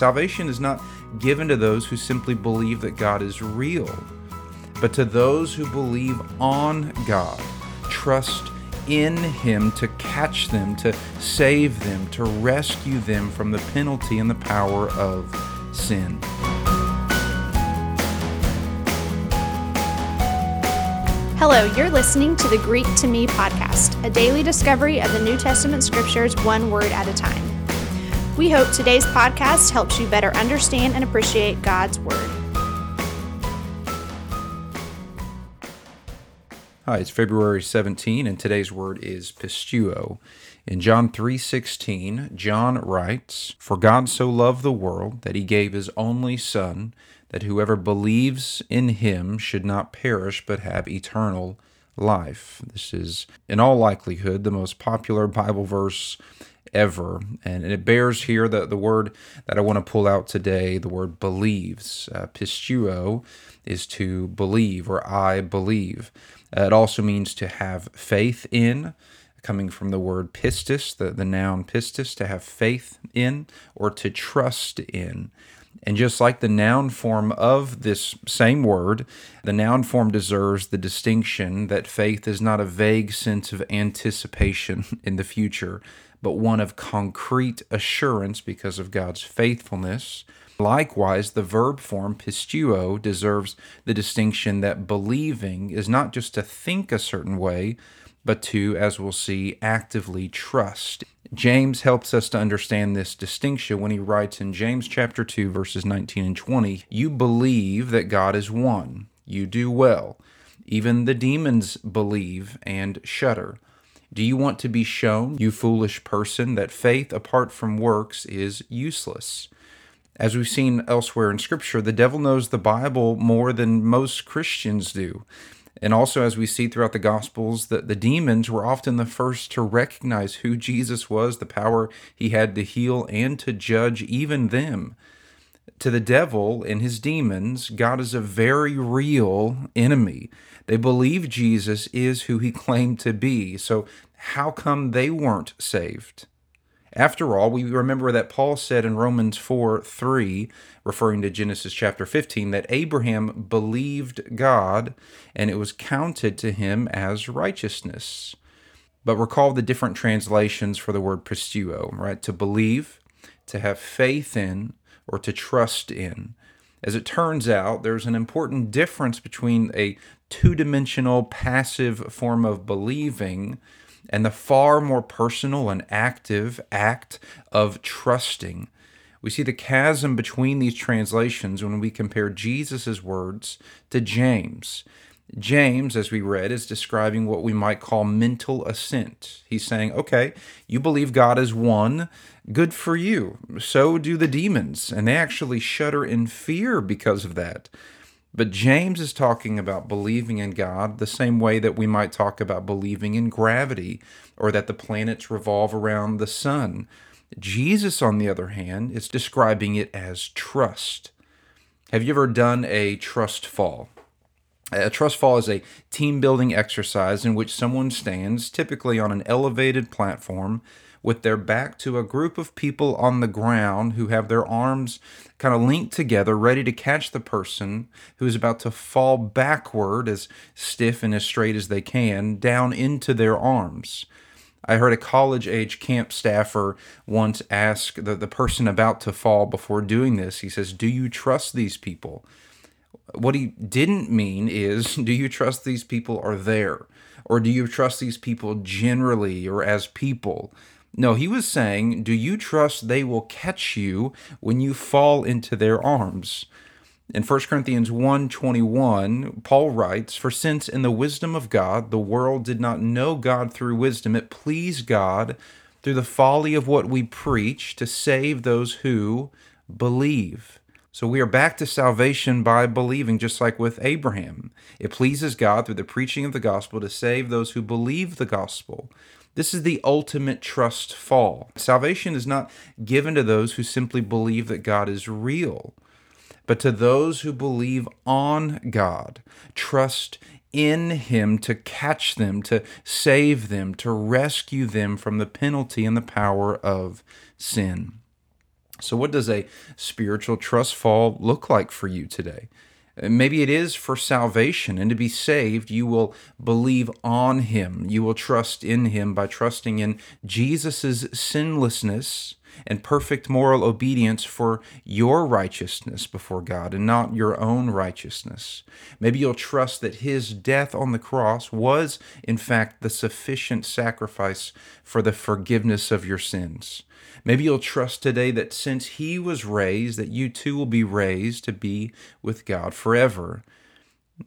Salvation is not given to those who simply believe that God is real, but to those who believe on God, trust in Him to catch them, to save them, to rescue them from the penalty and the power of sin. Hello, you're listening to the Greek to Me podcast, a daily discovery of the New Testament scriptures one word at a time. We hope today's podcast helps you better understand and appreciate God's Word. Hi, it's February 17 and today's word is pisteuo. In John 3:16, John writes, "For God so loved the world that he gave his only son that whoever believes in him should not perish but have eternal life. This is, in all likelihood, the most popular Bible verse ever. And it bears here the, the word that I want to pull out today, the word believes. Uh, pisteuo is to believe or I believe. Uh, it also means to have faith in, coming from the word pistis, the, the noun pistis, to have faith in or to trust in. And just like the noun form of this same word, the noun form deserves the distinction that faith is not a vague sense of anticipation in the future, but one of concrete assurance because of God's faithfulness. Likewise, the verb form pisteuo deserves the distinction that believing is not just to think a certain way, but to, as we'll see, actively trust. James helps us to understand this distinction when he writes in James chapter 2 verses 19 and 20, "You believe that God is one. You do well. Even the demons believe and shudder." Do you want to be shown, you foolish person, that faith apart from works is useless? As we've seen elsewhere in Scripture, the devil knows the Bible more than most Christians do. And also, as we see throughout the Gospels, that the demons were often the first to recognize who Jesus was, the power he had to heal and to judge even them. To the devil and his demons, God is a very real enemy. They believe Jesus is who he claimed to be. So, how come they weren't saved? After all, we remember that Paul said in Romans 4 3, referring to Genesis chapter 15, that Abraham believed God and it was counted to him as righteousness. But recall the different translations for the word pisteuo, right? To believe, to have faith in, or to trust in. As it turns out, there's an important difference between a two dimensional passive form of believing and the far more personal and active act of trusting. We see the chasm between these translations when we compare Jesus' words to James. James, as we read, is describing what we might call mental assent. He's saying, okay, you believe God is one, good for you. So do the demons, and they actually shudder in fear because of that. But James is talking about believing in God the same way that we might talk about believing in gravity or that the planets revolve around the sun. Jesus, on the other hand, is describing it as trust. Have you ever done a trust fall? A trust fall is a team building exercise in which someone stands, typically on an elevated platform, with their back to a group of people on the ground who have their arms kind of linked together, ready to catch the person who is about to fall backward, as stiff and as straight as they can, down into their arms. I heard a college age camp staffer once ask the, the person about to fall before doing this, he says, Do you trust these people? What he didn't mean is, Do you trust these people are there? Or do you trust these people generally or as people? No, he was saying, Do you trust they will catch you when you fall into their arms? In 1 Corinthians 1:21, Paul writes, "For since in the wisdom of God the world did not know God through wisdom, it pleased God through the folly of what we preach to save those who believe." So we are back to salvation by believing, just like with Abraham. It pleases God through the preaching of the gospel to save those who believe the gospel. This is the ultimate trust fall. Salvation is not given to those who simply believe that God is real, but to those who believe on God, trust in Him to catch them, to save them, to rescue them from the penalty and the power of sin. So, what does a spiritual trust fall look like for you today? Maybe it is for salvation, and to be saved, you will believe on Him. You will trust in Him by trusting in Jesus' sinlessness and perfect moral obedience for your righteousness before God and not your own righteousness. Maybe you'll trust that His death on the cross was, in fact, the sufficient sacrifice for the forgiveness of your sins. Maybe you'll trust today that since he was raised, that you too will be raised to be with God forever.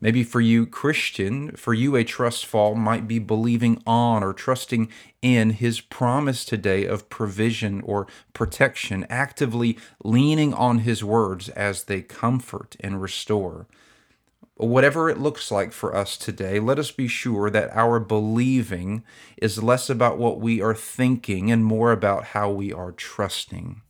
Maybe for you, Christian, for you, a trust fall might be believing on or trusting in his promise today of provision or protection, actively leaning on his words as they comfort and restore. Whatever it looks like for us today, let us be sure that our believing is less about what we are thinking and more about how we are trusting.